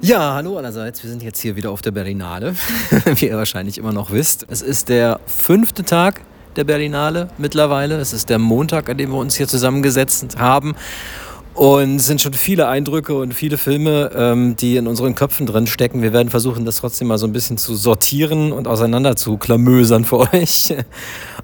Ja, hallo allerseits. Wir sind jetzt hier wieder auf der Berlinale, wie ihr wahrscheinlich immer noch wisst. Es ist der fünfte Tag der Berlinale mittlerweile. Es ist der Montag, an dem wir uns hier zusammengesetzt haben. Und es sind schon viele Eindrücke und viele Filme, ähm, die in unseren Köpfen drin stecken. Wir werden versuchen, das trotzdem mal so ein bisschen zu sortieren und auseinander zu klamösern für euch.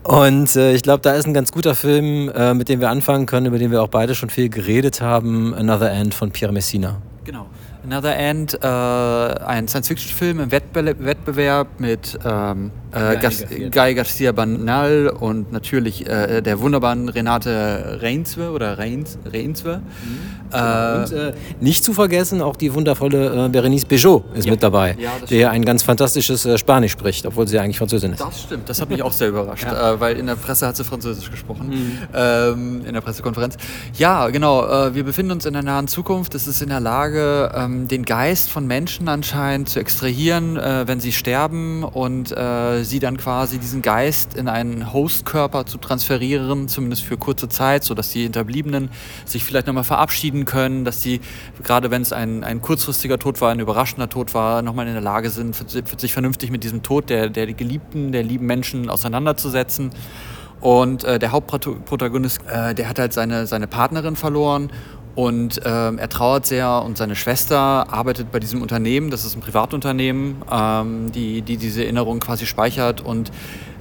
Und äh, ich glaube, da ist ein ganz guter Film, äh, mit dem wir anfangen können, über den wir auch beide schon viel geredet haben. Another End von Pierre Messina. Genau. Another End, äh, ein Science-Fiction-Film im Wettbe Wettbewerb mit ähm, äh, Guy Garcia Banal und natürlich äh, der wunderbaren Renate Reinswe oder Reins, Reinswe. Mhm. Äh, und äh, nicht zu vergessen, auch die wundervolle äh, Berenice Bejo ist ja. mit dabei, ja, der ein ganz fantastisches äh, Spanisch spricht, obwohl sie eigentlich Französin ist. Das stimmt, das hat mich auch sehr überrascht, ja. weil in der Presse hat sie Französisch gesprochen, mhm. ähm, in der Pressekonferenz. Ja, genau, wir befinden uns in der nahen Zukunft. Es ist in der Lage, ähm, den Geist von Menschen anscheinend zu extrahieren, wenn sie sterben und sie dann quasi diesen Geist in einen Hostkörper zu transferieren, zumindest für kurze Zeit, sodass die Hinterbliebenen sich vielleicht nochmal verabschieden können, dass sie, gerade wenn es ein, ein kurzfristiger Tod war, ein überraschender Tod war, nochmal in der Lage sind, sich vernünftig mit diesem Tod der, der Geliebten, der lieben Menschen auseinanderzusetzen. Und äh, der Hauptprotagonist, äh, der hat halt seine, seine Partnerin verloren und ähm, er trauert sehr und seine Schwester arbeitet bei diesem Unternehmen, das ist ein Privatunternehmen, ähm, die, die diese Erinnerung quasi speichert und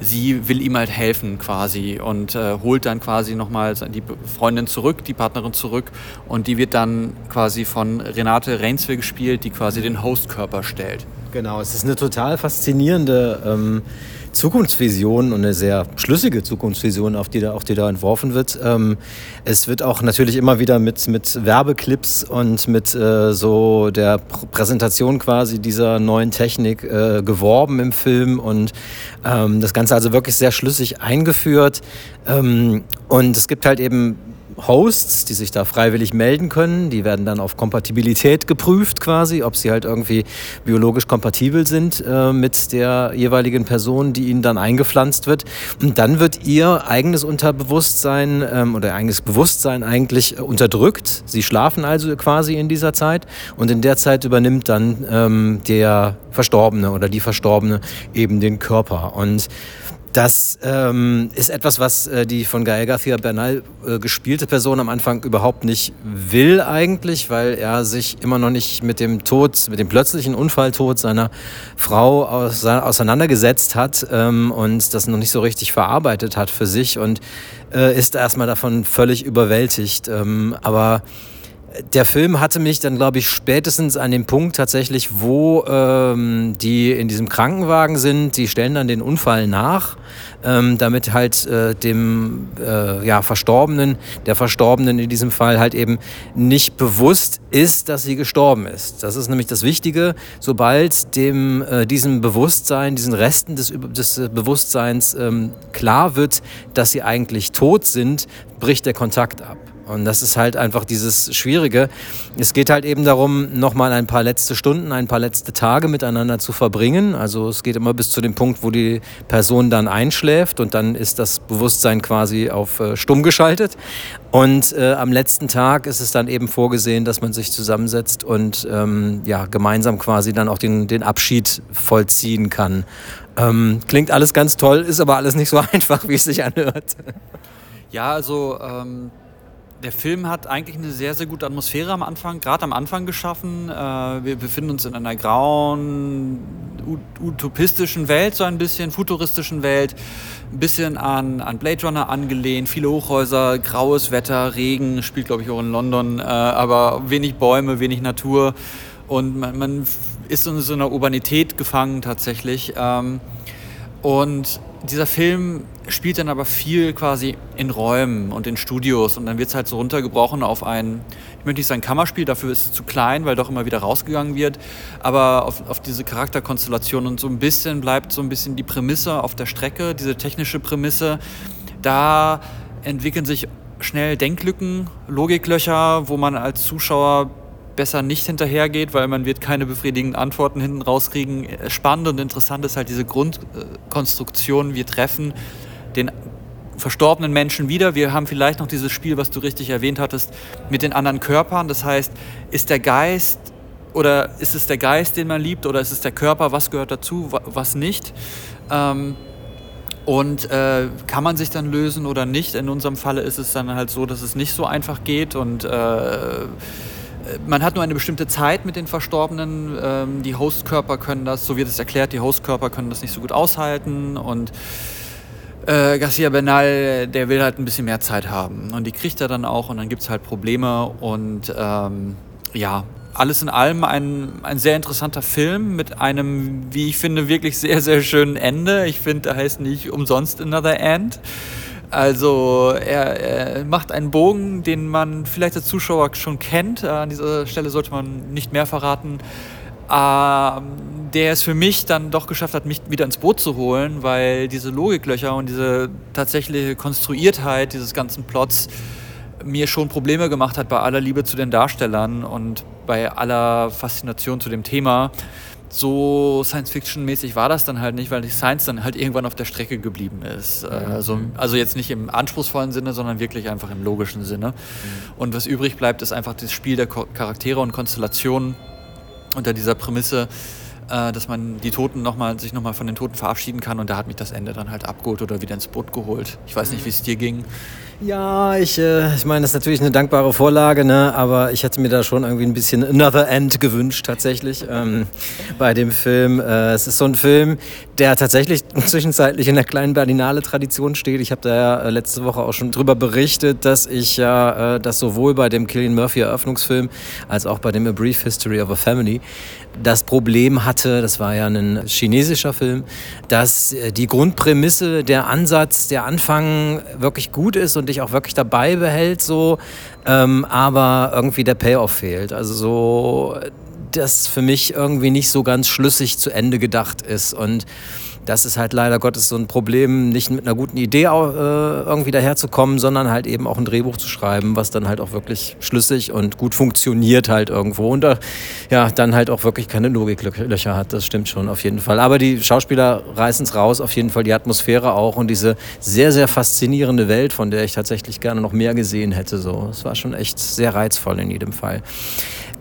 sie will ihm halt helfen quasi und äh, holt dann quasi nochmal die Freundin zurück, die Partnerin zurück und die wird dann quasi von Renate Reinswe gespielt, die quasi den Hostkörper stellt. Genau, es ist eine total faszinierende... Ähm Zukunftsvision und eine sehr schlüssige Zukunftsvision, auf die da, auf die da entworfen wird. Ähm, es wird auch natürlich immer wieder mit, mit Werbeclips und mit äh, so der Präsentation quasi dieser neuen Technik äh, geworben im Film und ähm, das Ganze also wirklich sehr schlüssig eingeführt. Ähm, und es gibt halt eben Hosts, die sich da freiwillig melden können. Die werden dann auf Kompatibilität geprüft quasi, ob sie halt irgendwie biologisch kompatibel sind äh, mit der jeweiligen Person, die ihnen dann eingepflanzt wird. Und dann wird ihr eigenes Unterbewusstsein ähm, oder eigenes Bewusstsein eigentlich äh, unterdrückt. Sie schlafen also quasi in dieser Zeit und in der Zeit übernimmt dann ähm, der Verstorbene oder die Verstorbene eben den Körper. Und das ähm, ist etwas, was äh, die von Gael García Bernal äh, gespielte Person am Anfang überhaupt nicht will eigentlich, weil er sich immer noch nicht mit dem Tod, mit dem plötzlichen Unfalltod seiner Frau aus, auseinandergesetzt hat ähm, und das noch nicht so richtig verarbeitet hat für sich und äh, ist erstmal davon völlig überwältigt. Ähm, aber der Film hatte mich dann, glaube ich, spätestens an dem Punkt tatsächlich, wo ähm, die in diesem Krankenwagen sind, die stellen dann den Unfall nach, ähm, damit halt äh, dem äh, ja, Verstorbenen, der Verstorbenen in diesem Fall halt eben nicht bewusst ist, dass sie gestorben ist. Das ist nämlich das Wichtige. Sobald dem äh, diesem Bewusstsein, diesen Resten des, des Bewusstseins ähm, klar wird, dass sie eigentlich tot sind, bricht der Kontakt ab. Und das ist halt einfach dieses Schwierige. Es geht halt eben darum, nochmal ein paar letzte Stunden, ein paar letzte Tage miteinander zu verbringen. Also es geht immer bis zu dem Punkt, wo die Person dann einschläft und dann ist das Bewusstsein quasi auf äh, stumm geschaltet. Und äh, am letzten Tag ist es dann eben vorgesehen, dass man sich zusammensetzt und ähm, ja, gemeinsam quasi dann auch den, den Abschied vollziehen kann. Ähm, klingt alles ganz toll, ist aber alles nicht so einfach, wie es sich anhört. Ja, also ähm, der Film hat eigentlich eine sehr, sehr gute Atmosphäre am Anfang, gerade am Anfang geschaffen. Äh, wir befinden uns in einer grauen, utopistischen Welt, so ein bisschen, futuristischen Welt. Ein bisschen an, an Blade Runner angelehnt, viele Hochhäuser, graues Wetter, Regen, spielt glaube ich auch in London, äh, aber wenig Bäume, wenig Natur. Und man, man ist in so einer Urbanität gefangen tatsächlich. Und dieser Film spielt dann aber viel quasi in Räumen und in Studios. Und dann wird es halt so runtergebrochen auf ein, ich möchte nicht sagen Kammerspiel, dafür ist es zu klein, weil doch immer wieder rausgegangen wird, aber auf, auf diese Charakterkonstellation und so ein bisschen bleibt so ein bisschen die Prämisse auf der Strecke, diese technische Prämisse, da entwickeln sich schnell Denklücken, Logiklöcher, wo man als Zuschauer besser nicht hinterhergeht, weil man wird keine befriedigenden Antworten hinten rauskriegen. Spannend und interessant ist halt diese Grundkonstruktion. Wir treffen den verstorbenen Menschen wieder. Wir haben vielleicht noch dieses Spiel, was du richtig erwähnt hattest, mit den anderen Körpern. Das heißt, ist der Geist oder ist es der Geist, den man liebt, oder ist es der Körper, was gehört dazu, was nicht. Ähm, und äh, kann man sich dann lösen oder nicht? In unserem Falle ist es dann halt so, dass es nicht so einfach geht und äh, man hat nur eine bestimmte Zeit mit den Verstorbenen. Ähm, die Hostkörper können das, so wird es erklärt, die Hostkörper können das nicht so gut aushalten und äh, Garcia Bernal, der will halt ein bisschen mehr Zeit haben und die kriegt er dann auch und dann gibt es halt Probleme und ähm, ja, alles in allem ein, ein sehr interessanter Film mit einem, wie ich finde, wirklich sehr, sehr schönen Ende. Ich finde, er heißt nicht umsonst Another End. Also er, er, macht einen Bogen, den man vielleicht als Zuschauer schon kennt. An dieser Stelle sollte man nicht mehr verraten. Ähm, der es für mich dann doch geschafft hat, mich wieder ins Boot zu holen, weil diese Logiklöcher und diese tatsächliche Konstruiertheit dieses ganzen Plots mir schon Probleme gemacht hat bei aller Liebe zu den Darstellern und bei aller Faszination zu dem Thema. So Science-Fiction-mäßig war das dann halt nicht, weil die Science dann halt irgendwann auf der Strecke geblieben ist. Also, also jetzt nicht im anspruchsvollen Sinne, sondern wirklich einfach im logischen Sinne. Mhm. Und was übrig bleibt, ist einfach das Spiel der Charaktere und Konstellationen unter dieser Prämisse, äh, dass man die Toten noch mal, sich nochmal von den Toten verabschieden kann. Und da hat mich das Ende dann halt abgeholt oder wieder ins Boot geholt. Ich weiß nicht, mhm. wie es dir ging. Ja, ich, äh, ich meine, das ist natürlich eine dankbare Vorlage, ne? aber ich hätte mir da schon irgendwie ein bisschen Another End gewünscht, tatsächlich, ähm, bei dem Film. Äh, es ist so ein Film, der tatsächlich zwischenzeitlich in der kleinen Berlinale Tradition steht. Ich habe da ja äh, letzte Woche auch schon drüber berichtet, dass ich ja äh, das sowohl bei dem Killian Murphy Eröffnungsfilm als auch bei dem A Brief History of a Family das Problem hatte, das war ja ein chinesischer Film, dass äh, die Grundprämisse, der Ansatz, der Anfang wirklich gut ist und dich auch wirklich dabei behält, so, ähm, aber irgendwie der Payoff fehlt. Also so, das für mich irgendwie nicht so ganz schlüssig zu Ende gedacht ist und das ist halt leider Gottes so ein Problem, nicht mit einer guten Idee äh, irgendwie daherzukommen, sondern halt eben auch ein Drehbuch zu schreiben, was dann halt auch wirklich schlüssig und gut funktioniert halt irgendwo und äh, ja, dann halt auch wirklich keine Logiklöcher hat. Das stimmt schon auf jeden Fall. Aber die Schauspieler reißen es raus, auf jeden Fall die Atmosphäre auch und diese sehr, sehr faszinierende Welt, von der ich tatsächlich gerne noch mehr gesehen hätte. So, es war schon echt sehr reizvoll in jedem Fall.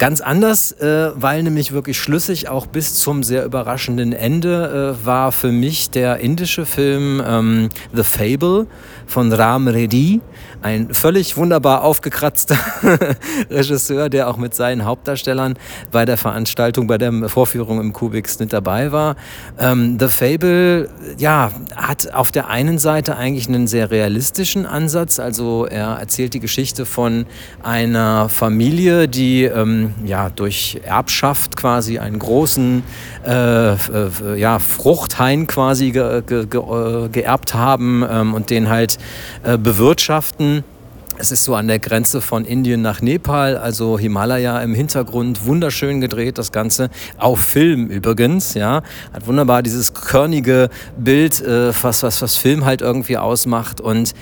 Ganz anders, äh, weil nämlich wirklich schlüssig auch bis zum sehr überraschenden Ende äh, war für mich der indische Film ähm, The Fable von Ram Reddy. Ein völlig wunderbar aufgekratzter Regisseur, der auch mit seinen Hauptdarstellern bei der Veranstaltung, bei der Vorführung im Kubix nicht dabei war. Ähm, The Fable, ja, hat auf der einen Seite eigentlich einen sehr realistischen Ansatz. Also er erzählt die Geschichte von einer Familie, die ähm, ja durch Erbschaft quasi einen großen äh, äh, ja, Fruchthain quasi ge, ge, ge, äh, geerbt haben ähm, und den halt äh, bewirtschaften. Es ist so an der Grenze von Indien nach Nepal, also Himalaya im Hintergrund, wunderschön gedreht das Ganze, auf Film übrigens, ja, hat wunderbar dieses körnige Bild, äh, was, was, was Film halt irgendwie ausmacht. Und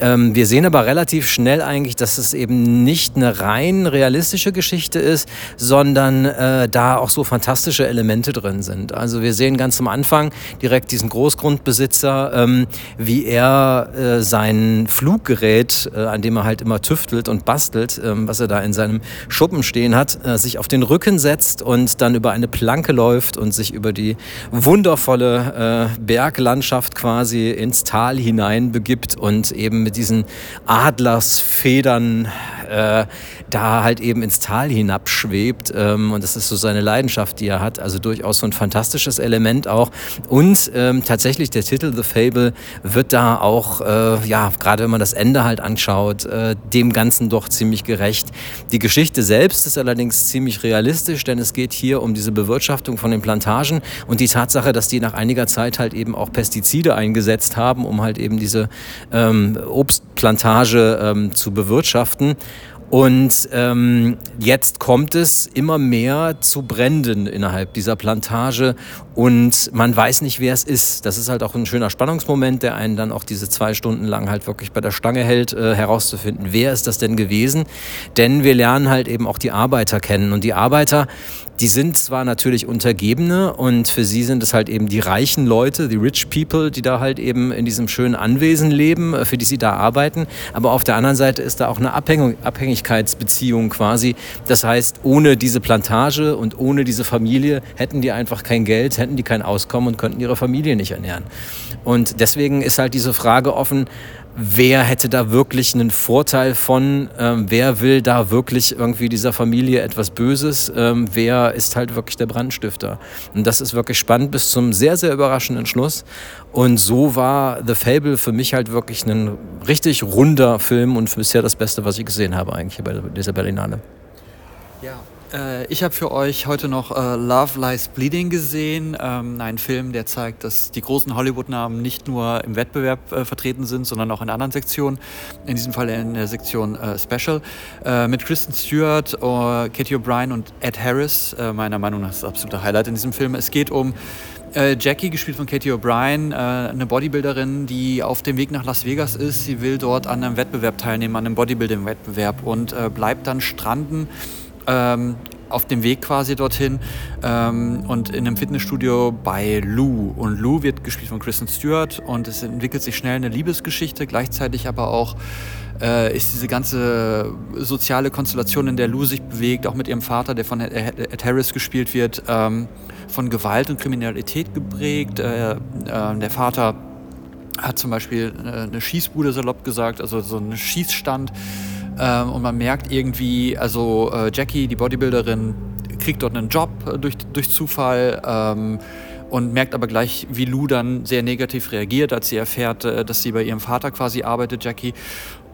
ähm, wir sehen aber relativ schnell eigentlich, dass es eben nicht eine rein realistische Geschichte ist, sondern äh, da auch so fantastische Elemente drin sind. Also wir sehen ganz am Anfang direkt diesen Großgrundbesitzer, ähm, wie er äh, sein Fluggerät, äh, an dem er halt immer tüftelt und bastelt, ähm, was er da in seinem Schuppen stehen hat, äh, sich auf den Rücken setzt und dann über eine Planke läuft und sich über die wundervolle äh, Berglandschaft quasi ins Tal hinein begibt und eben mit diesen Adlersfedern äh, da halt eben ins Tal hinabschwebt. Ähm, und das ist so seine Leidenschaft, die er hat. Also durchaus so ein fantastisches Element auch. Und ähm, tatsächlich der Titel The Fable wird da auch, äh, ja, gerade wenn man das Ende halt anschaut, äh, dem Ganzen doch ziemlich gerecht. Die Geschichte selbst ist allerdings ziemlich realistisch, denn es geht hier um diese Bewirtschaftung von den Plantagen und die Tatsache, dass die nach einiger Zeit halt eben auch Pestizide eingesetzt haben, um halt eben diese ähm, Obstplantage ähm, zu bewirtschaften. Und ähm, jetzt kommt es immer mehr zu Bränden innerhalb dieser Plantage und man weiß nicht, wer es ist. Das ist halt auch ein schöner Spannungsmoment, der einen dann auch diese zwei Stunden lang halt wirklich bei der Stange hält, äh, herauszufinden, wer ist das denn gewesen. Denn wir lernen halt eben auch die Arbeiter kennen und die Arbeiter, die sind zwar natürlich Untergebene und für sie sind es halt eben die reichen Leute, die Rich People, die da halt eben in diesem schönen Anwesen leben, äh, für die sie da arbeiten. Aber auf der anderen Seite ist da auch eine Abhängigkeitsbeziehung quasi. Das heißt, ohne diese Plantage und ohne diese Familie hätten die einfach kein Geld, hätten die kein Auskommen und könnten ihre Familie nicht ernähren. Und deswegen ist halt diese Frage offen, wer hätte da wirklich einen Vorteil von, ähm, wer will da wirklich irgendwie dieser Familie etwas Böses, ähm, wer ist halt wirklich der Brandstifter. Und das ist wirklich spannend bis zum sehr, sehr überraschenden Schluss. Und so war The Fable für mich halt wirklich ein richtig runder Film und bisher das Beste, was ich gesehen habe eigentlich bei dieser Berlinale. Äh, ich habe für euch heute noch äh, Love Lies Bleeding gesehen. Ähm, ein Film, der zeigt, dass die großen Hollywood-Namen nicht nur im Wettbewerb äh, vertreten sind, sondern auch in anderen Sektionen. In diesem Fall in der Sektion äh, Special. Äh, mit Kristen Stewart, Katie O'Brien und Ed Harris. Meiner Meinung nach das absolute Highlight in diesem Film. Es geht um Jackie, gespielt von Katie O'Brien, eine Bodybuilderin, die auf dem Weg nach Las Vegas ist. Sie will dort an einem Wettbewerb teilnehmen, an einem Bodybuilding-Wettbewerb und bleibt dann stranden ähm, auf dem Weg quasi dorthin ähm, und in einem Fitnessstudio bei Lou. Und Lou wird gespielt von Kristen Stewart und es entwickelt sich schnell eine Liebesgeschichte, gleichzeitig aber auch äh, ist diese ganze soziale Konstellation, in der Lou sich bewegt, auch mit ihrem Vater, der von Ed Harris gespielt wird, ähm, von Gewalt und Kriminalität geprägt. Äh, äh, der Vater hat zum Beispiel äh, eine Schießbude, salopp gesagt, also so einen Schießstand ähm, und man merkt irgendwie, also äh, Jackie, die Bodybuilderin, kriegt dort einen Job äh, durch, durch Zufall. Ähm, und merkt aber gleich, wie Lou dann sehr negativ reagiert, als sie erfährt, äh, dass sie bei ihrem Vater quasi arbeitet, Jackie.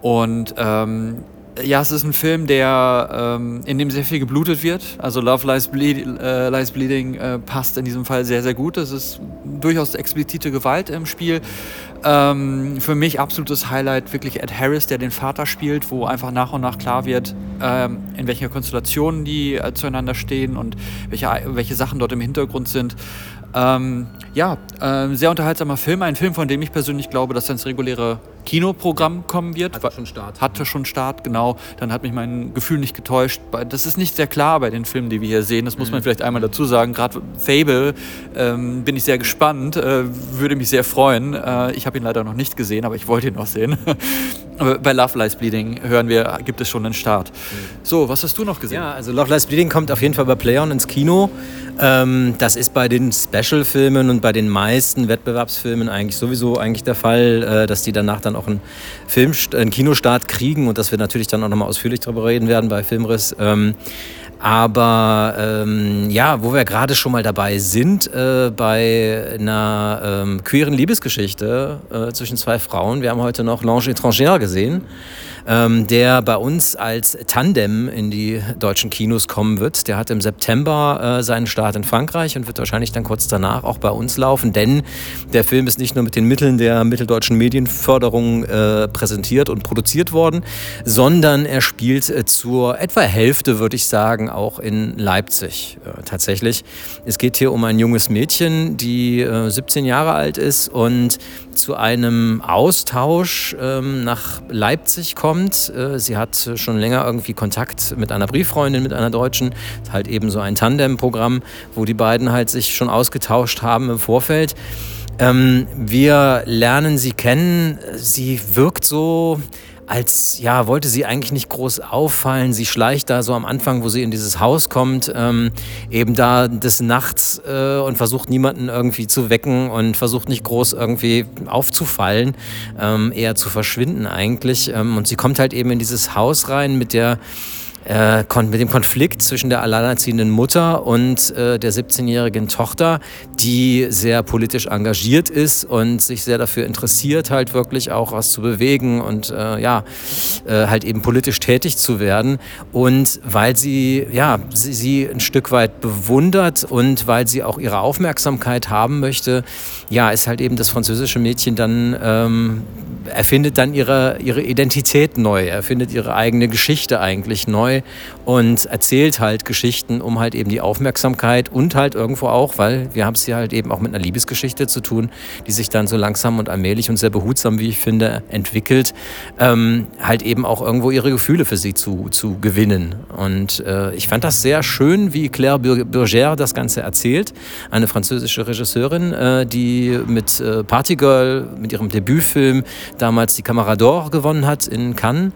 Und ähm, ja, es ist ein Film, der, ähm, in dem sehr viel geblutet wird. Also Love Lies, Bleed, äh, Lies Bleeding äh, passt in diesem Fall sehr, sehr gut. Es ist durchaus explizite Gewalt im Spiel. Ähm, für mich absolutes Highlight wirklich Ed Harris, der den Vater spielt, wo einfach nach und nach klar wird, ähm, in welcher Konstellation die äh, zueinander stehen und welche, welche Sachen dort im Hintergrund sind. Ähm, ja, äh, sehr unterhaltsamer Film. Ein Film, von dem ich persönlich glaube, dass er ins reguläre Kinoprogramm kommen wird. Hatte schon Start. Hatte schon Start, genau. Dann hat mich mein Gefühl nicht getäuscht. Das ist nicht sehr klar bei den Filmen, die wir hier sehen. Das muss man mhm. vielleicht einmal dazu sagen. Gerade Fable ähm, bin ich sehr gespannt, äh, würde mich sehr freuen. Äh, ich habe ihn leider noch nicht gesehen, aber ich wollte ihn noch sehen. bei Love Lies Bleeding hören wir, gibt es schon einen Start. Mhm. So, was hast du noch gesehen? Ja, also Love Lies Bleeding kommt auf jeden Fall bei Playern ins Kino. Ähm, das ist bei den Special-Filmen und bei den meisten Wettbewerbsfilmen eigentlich sowieso eigentlich der Fall, äh, dass die danach dann auch einen, Film, einen Kinostart kriegen und dass wir natürlich dann auch nochmal ausführlich darüber reden werden bei Filmriss. Ähm, aber ähm, ja, wo wir gerade schon mal dabei sind, äh, bei einer ähm, queeren Liebesgeschichte äh, zwischen zwei Frauen. Wir haben heute noch L'Ange étrangère gesehen ähm, der bei uns als Tandem in die deutschen Kinos kommen wird. Der hat im September äh, seinen Start in Frankreich und wird wahrscheinlich dann kurz danach auch bei uns laufen, denn der Film ist nicht nur mit den Mitteln der mitteldeutschen Medienförderung äh, präsentiert und produziert worden, sondern er spielt äh, zur etwa Hälfte, würde ich sagen, auch in Leipzig äh, tatsächlich. Es geht hier um ein junges Mädchen, die 17 äh, Jahre alt ist und zu einem Austausch ähm, nach Leipzig kommt. Äh, sie hat schon länger irgendwie Kontakt mit einer Brieffreundin, mit einer Deutschen. Halt eben so ein Tandem-Programm, wo die beiden halt sich schon ausgetauscht haben im Vorfeld. Ähm, wir lernen sie kennen. Sie wirkt so als, ja, wollte sie eigentlich nicht groß auffallen. Sie schleicht da so am Anfang, wo sie in dieses Haus kommt, ähm, eben da des Nachts äh, und versucht niemanden irgendwie zu wecken und versucht nicht groß irgendwie aufzufallen, ähm, eher zu verschwinden eigentlich. Ähm, und sie kommt halt eben in dieses Haus rein mit der äh, mit dem Konflikt zwischen der alleinerziehenden Mutter und äh, der 17-jährigen Tochter, die sehr politisch engagiert ist und sich sehr dafür interessiert, halt wirklich auch was zu bewegen und äh, ja, äh, halt eben politisch tätig zu werden. Und weil sie, ja, sie, sie ein Stück weit bewundert und weil sie auch ihre Aufmerksamkeit haben möchte, ja, ist halt eben das französische Mädchen dann ähm, erfindet dann ihre, ihre Identität neu, erfindet ihre eigene Geschichte eigentlich neu und erzählt halt Geschichten, um halt eben die Aufmerksamkeit und halt irgendwo auch, weil wir haben es hier halt eben auch mit einer Liebesgeschichte zu tun, die sich dann so langsam und allmählich und sehr behutsam, wie ich finde, entwickelt, ähm, halt eben auch irgendwo ihre Gefühle für sie zu, zu gewinnen. Und äh, ich fand das sehr schön, wie Claire Burgère das Ganze erzählt, eine französische Regisseurin, äh, die mit äh, Partygirl, mit ihrem Debütfilm damals die Kamera d'Or gewonnen hat in Cannes.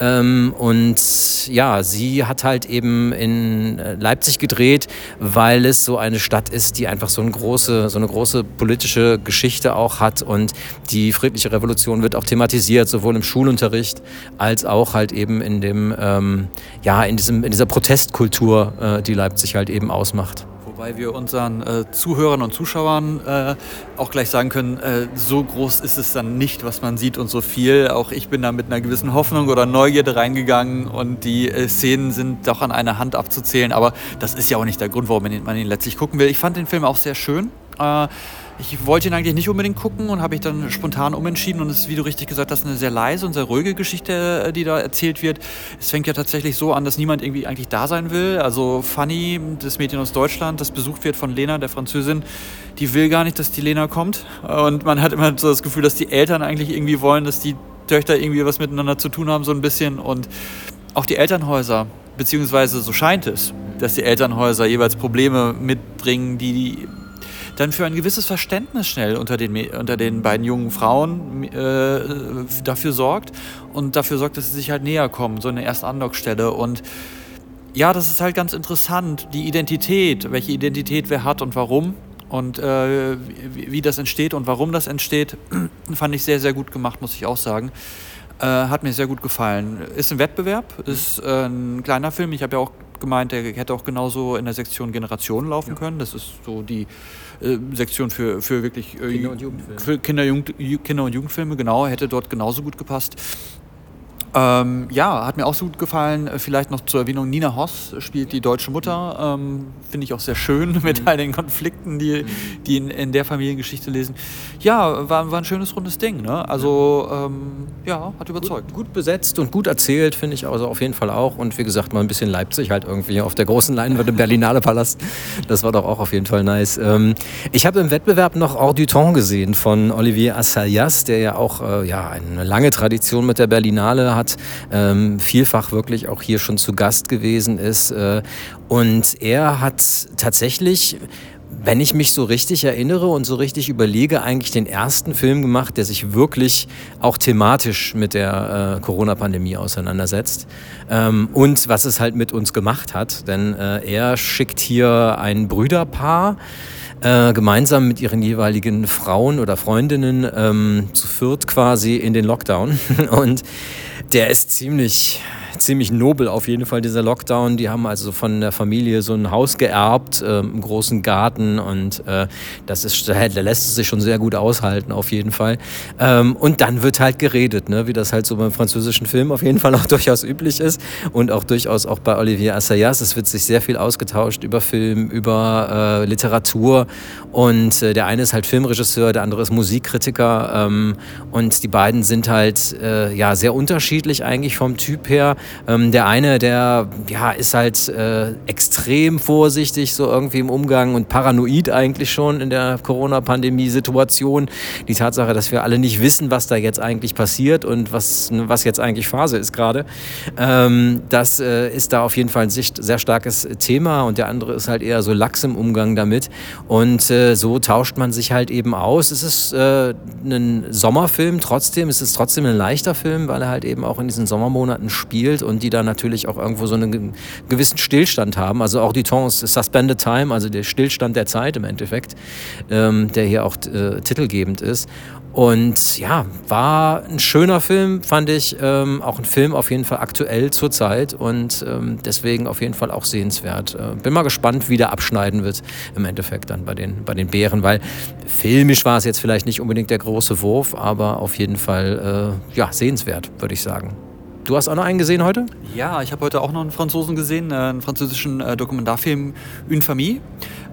Ähm, und ja, sie hat halt eben in äh, Leipzig gedreht, weil es so eine Stadt ist, die einfach so eine große, so eine große politische Geschichte auch hat. Und die friedliche Revolution wird auch thematisiert, sowohl im Schulunterricht als auch halt eben in dem, ähm, ja, in diesem, in dieser Protestkultur, äh, die Leipzig halt eben ausmacht. Wobei wir unseren äh, Zuhörern und Zuschauern äh, auch gleich sagen können, äh, so groß ist es dann nicht, was man sieht und so viel. Auch ich bin da mit einer gewissen Hoffnung oder Neugierde reingegangen und die äh, Szenen sind doch an einer Hand abzuzählen. Aber das ist ja auch nicht der Grund, warum man ihn letztlich gucken will. Ich fand den Film auch sehr schön. Ich wollte ihn eigentlich nicht unbedingt gucken und habe ich dann spontan umentschieden. Und es ist, wie du richtig gesagt hast, eine sehr leise und sehr ruhige Geschichte, äh, die da erzählt wird. Es fängt ja tatsächlich so an, dass niemand irgendwie eigentlich da sein will. Also Fanny, das Mädchen aus Deutschland, das besucht wird von Lena, der Französin, die will gar nicht, dass die Lena kommt. Und man hat immer so das Gefühl, dass die Eltern eigentlich irgendwie wollen, dass die Töchter irgendwie was miteinander zu tun haben, so ein bisschen. Und auch die Elternhäuser, beziehungsweise so scheint es, dass die Elternhäuser jeweils Probleme mitbringen, die dann für ein gewisses Verständnis schnell unter den, unter den beiden jungen Frauen äh, dafür sorgt und dafür sorgt, dass sie sich halt näher kommen, so eine erste Andockstelle. Und ja, das ist halt ganz interessant, die Identität, welche Identität wer hat und warum und äh, wie, wie, das entsteht und warum das entsteht, fand ich sehr, sehr gut gemacht, muss ich auch sagen. Äh, hat mir sehr gut gefallen. Ist ein Wettbewerb, ist äh, ein kleiner Film. Ich habe ja auch gemeint, der hätte auch genauso in der Sektion Generationen laufen ja. können. Das ist so die äh, Sektion für, für wirklich äh, Kinder- und Jugendfilme. Für Kinder, Jugend, Kinder- und Jugendfilme, genau, hätte dort genauso gut gepasst. Ähm, ja, hat mir auch so gut gefallen. Äh, vielleicht noch zur Erwähnung, Nina Hoss spielt die deutsche Mutter. Ähm, Finde ich auch sehr schön mit mhm. all den Konflikten, die, die in, in, der Familiengeschichte lesen. Ja, war, war ein schönes, rundes Ding. Ne? Also, ähm, ja, hat überzeugt. Gut, gut, besetzt und gut erzählt, finde ich also auf jeden Fall auch. Und wie gesagt, mal ein bisschen Leipzig halt irgendwie auf der großen Leinwand im Berlinale Palast. Das war doch auch auf jeden Fall nice. Ähm, ich habe im Wettbewerb noch Hors du Temps gesehen von Olivier Assayas, der ja auch äh, ja, eine lange Tradition mit der Berlinale hat, ähm, vielfach wirklich auch hier schon zu Gast gewesen ist. Äh, und er hat tatsächlich wenn ich mich so richtig erinnere und so richtig überlege, eigentlich den ersten Film gemacht, der sich wirklich auch thematisch mit der äh, Corona-Pandemie auseinandersetzt ähm, und was es halt mit uns gemacht hat. Denn äh, er schickt hier ein Brüderpaar, äh, gemeinsam mit ihren jeweiligen Frauen oder Freundinnen ähm, zu viert quasi in den Lockdown. Und der ist ziemlich ziemlich nobel auf jeden Fall, dieser Lockdown. Die haben also von der Familie so ein Haus geerbt, äh, einen großen Garten und äh, das ist, da lässt es sich schon sehr gut aushalten, auf jeden Fall. Ähm, und dann wird halt geredet, ne? wie das halt so beim französischen Film auf jeden Fall auch durchaus üblich ist und auch durchaus auch bei Olivier Assayas. Es wird sich sehr viel ausgetauscht über Film, über äh, Literatur und äh, der eine ist halt Filmregisseur, der andere ist Musikkritiker ähm, und die beiden sind halt äh, ja sehr unterschiedlich eigentlich vom Typ her. Ähm, der eine, der ja, ist halt äh, extrem vorsichtig so irgendwie im Umgang und paranoid eigentlich schon in der Corona-Pandemie-Situation. Die Tatsache, dass wir alle nicht wissen, was da jetzt eigentlich passiert und was, was jetzt eigentlich Phase ist gerade, ähm, das äh, ist da auf jeden Fall ein sehr starkes Thema und der andere ist halt eher so lax im Umgang damit und äh, so tauscht man sich halt eben aus. Es ist äh, ein Sommerfilm trotzdem, es ist trotzdem ein leichter Film, weil er halt eben auch in diesen Sommermonaten spielt spielt und die da natürlich auch irgendwo so einen gewissen Stillstand haben. Also auch die Tons Suspended Time, also der Stillstand der Zeit im Endeffekt, ähm, der hier auch äh, titelgebend ist. Und ja, war ein schöner Film, fand ich. Ähm, auch ein Film auf jeden Fall aktuell zur Zeit und ähm, deswegen auf jeden Fall auch sehenswert. Äh, bin mal gespannt, wie der abschneiden wird im Endeffekt dann bei den, bei den Bären, weil filmisch war es jetzt vielleicht nicht unbedingt der große Wurf, aber auf jeden Fall äh, ja, sehenswert, würde ich sagen. Du hast auch noch einen gesehen heute? Ja, ich habe heute auch noch einen Franzosen gesehen, äh, einen französischen äh, Dokumentarfilm Une Famille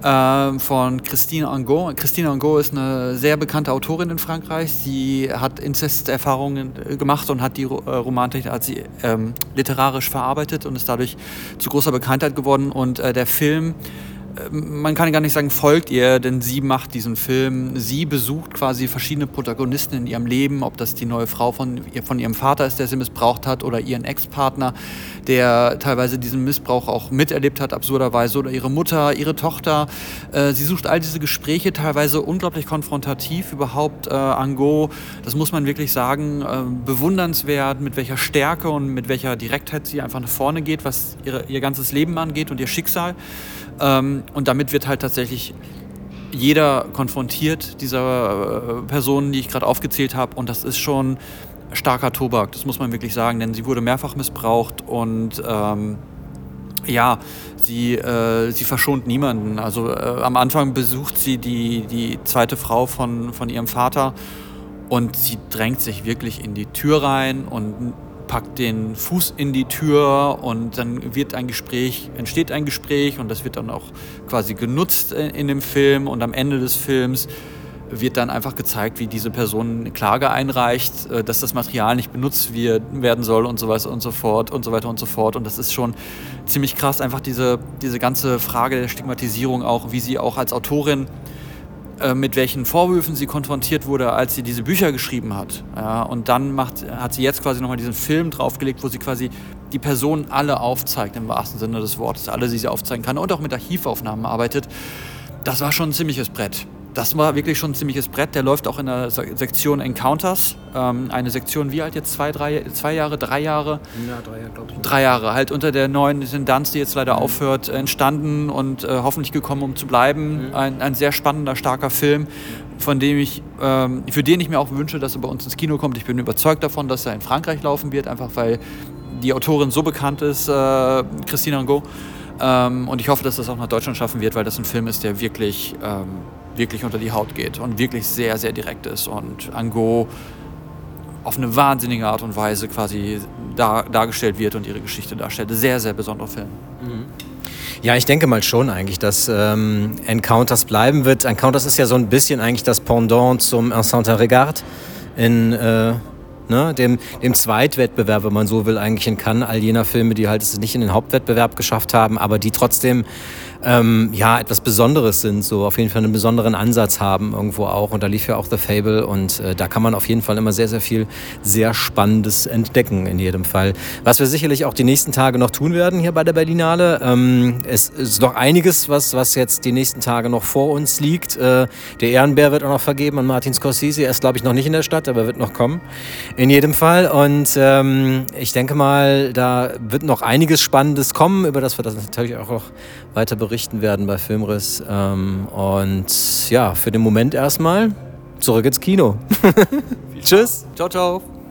äh, von Christine Angot. Christine Angot ist eine sehr bekannte Autorin in Frankreich. Sie hat Inzesterfahrungen gemacht und hat die Romantik hat sie ähm, literarisch verarbeitet und ist dadurch zu großer Bekanntheit geworden. Und äh, der Film man kann gar nicht sagen, folgt ihr, denn sie macht diesen Film. Sie besucht quasi verschiedene Protagonisten in ihrem Leben, ob das die neue Frau von, von ihrem Vater ist, der sie missbraucht hat, oder ihren Ex-Partner, der teilweise diesen Missbrauch auch miterlebt hat, absurderweise, oder ihre Mutter, ihre Tochter. Äh, sie sucht all diese Gespräche, teilweise unglaublich konfrontativ, überhaupt äh, Angot, das muss man wirklich sagen, äh, bewundernswert, mit welcher Stärke und mit welcher Direktheit sie einfach nach vorne geht, was ihre, ihr ganzes Leben angeht und ihr Schicksal. Ähm, und damit wird halt tatsächlich jeder konfrontiert, dieser äh, Personen, die ich gerade aufgezählt habe. Und das ist schon starker Tobak, das muss man wirklich sagen, denn sie wurde mehrfach missbraucht und ähm, ja, sie, äh, sie verschont niemanden. Also äh, am Anfang besucht sie die, die zweite Frau von, von ihrem Vater und sie drängt sich wirklich in die Tür rein und packt den Fuß in die Tür und dann wird ein Gespräch, entsteht ein Gespräch und das wird dann auch quasi genutzt in dem Film und am Ende des Films wird dann einfach gezeigt, wie diese Person eine Klage einreicht, äh, dass das Material nicht benutzt werden soll und so weiter und so fort und so weiter und so fort. Und das ist schon ziemlich krass, einfach diese, diese ganze Frage der Stigmatisierung auch, wie sie auch als Autorin mit welchen Vorwürfen sie konfrontiert wurde, als sie diese Bücher geschrieben hat. Ja, und dann macht, hat sie jetzt quasi nochmal diesen Film draufgelegt, wo sie quasi die Personen alle aufzeigt, im wahrsten Sinne des Wortes, alle, die sie aufzeigen kann und auch mit Archivaufnahmen arbeitet. Das war schon ein ziemliches Brett das war wirklich schon ein ziemliches Brett. Der läuft auch in der Sektion Encounters. Ähm, eine Sektion, wie alt jetzt? Zwei, drei, zwei Jahre, drei Jahre? Ja, drei Jahre, glaube ich. Drei Jahre, halt unter der neuen Intendanz, die jetzt leider mhm. aufhört, entstanden und äh, hoffentlich gekommen, um zu bleiben. Mhm. Ein, ein sehr spannender, starker Film, von dem ich, ähm, für den ich mir auch wünsche, dass er bei uns ins Kino kommt. Ich bin überzeugt davon, dass er in Frankreich laufen wird, einfach weil die Autorin so bekannt ist, äh, Christine Angot. Ähm, und ich hoffe, dass das auch nach Deutschland schaffen wird, weil das ein Film ist, der wirklich ähm, wirklich unter die Haut geht und wirklich sehr, sehr direkt ist und Ango auf eine wahnsinnige Art und Weise quasi dar, dargestellt wird und ihre Geschichte darstellt. Sehr, sehr besonderer Film. Mhm. Ja, ich denke mal schon eigentlich, dass ähm, Encounters bleiben wird. Encounters ist ja so ein bisschen eigentlich das Pendant zum Enceinte Regard in äh, ne, dem, dem Zweitwettbewerb, wenn man so will, eigentlich in Cannes. All jener Filme, die halt es nicht in den Hauptwettbewerb geschafft haben, aber die trotzdem ähm, ja, etwas Besonderes sind, so auf jeden Fall einen besonderen Ansatz haben irgendwo auch. Und da lief ja auch The Fable und äh, da kann man auf jeden Fall immer sehr, sehr viel sehr Spannendes entdecken in jedem Fall. Was wir sicherlich auch die nächsten Tage noch tun werden hier bei der Berlinale. Ähm, es ist noch einiges, was, was jetzt die nächsten Tage noch vor uns liegt. Äh, der Ehrenbär wird auch noch vergeben an Martin Scorsese. Er ist, glaube ich, noch nicht in der Stadt, aber wird noch kommen. In jedem Fall. Und ähm, ich denke mal, da wird noch einiges Spannendes kommen, über das wir das natürlich auch noch weiter berichten werden bei Filmriss. Ähm, und ja, für den Moment erstmal zurück ins Kino. Tschüss. Ciao, ciao.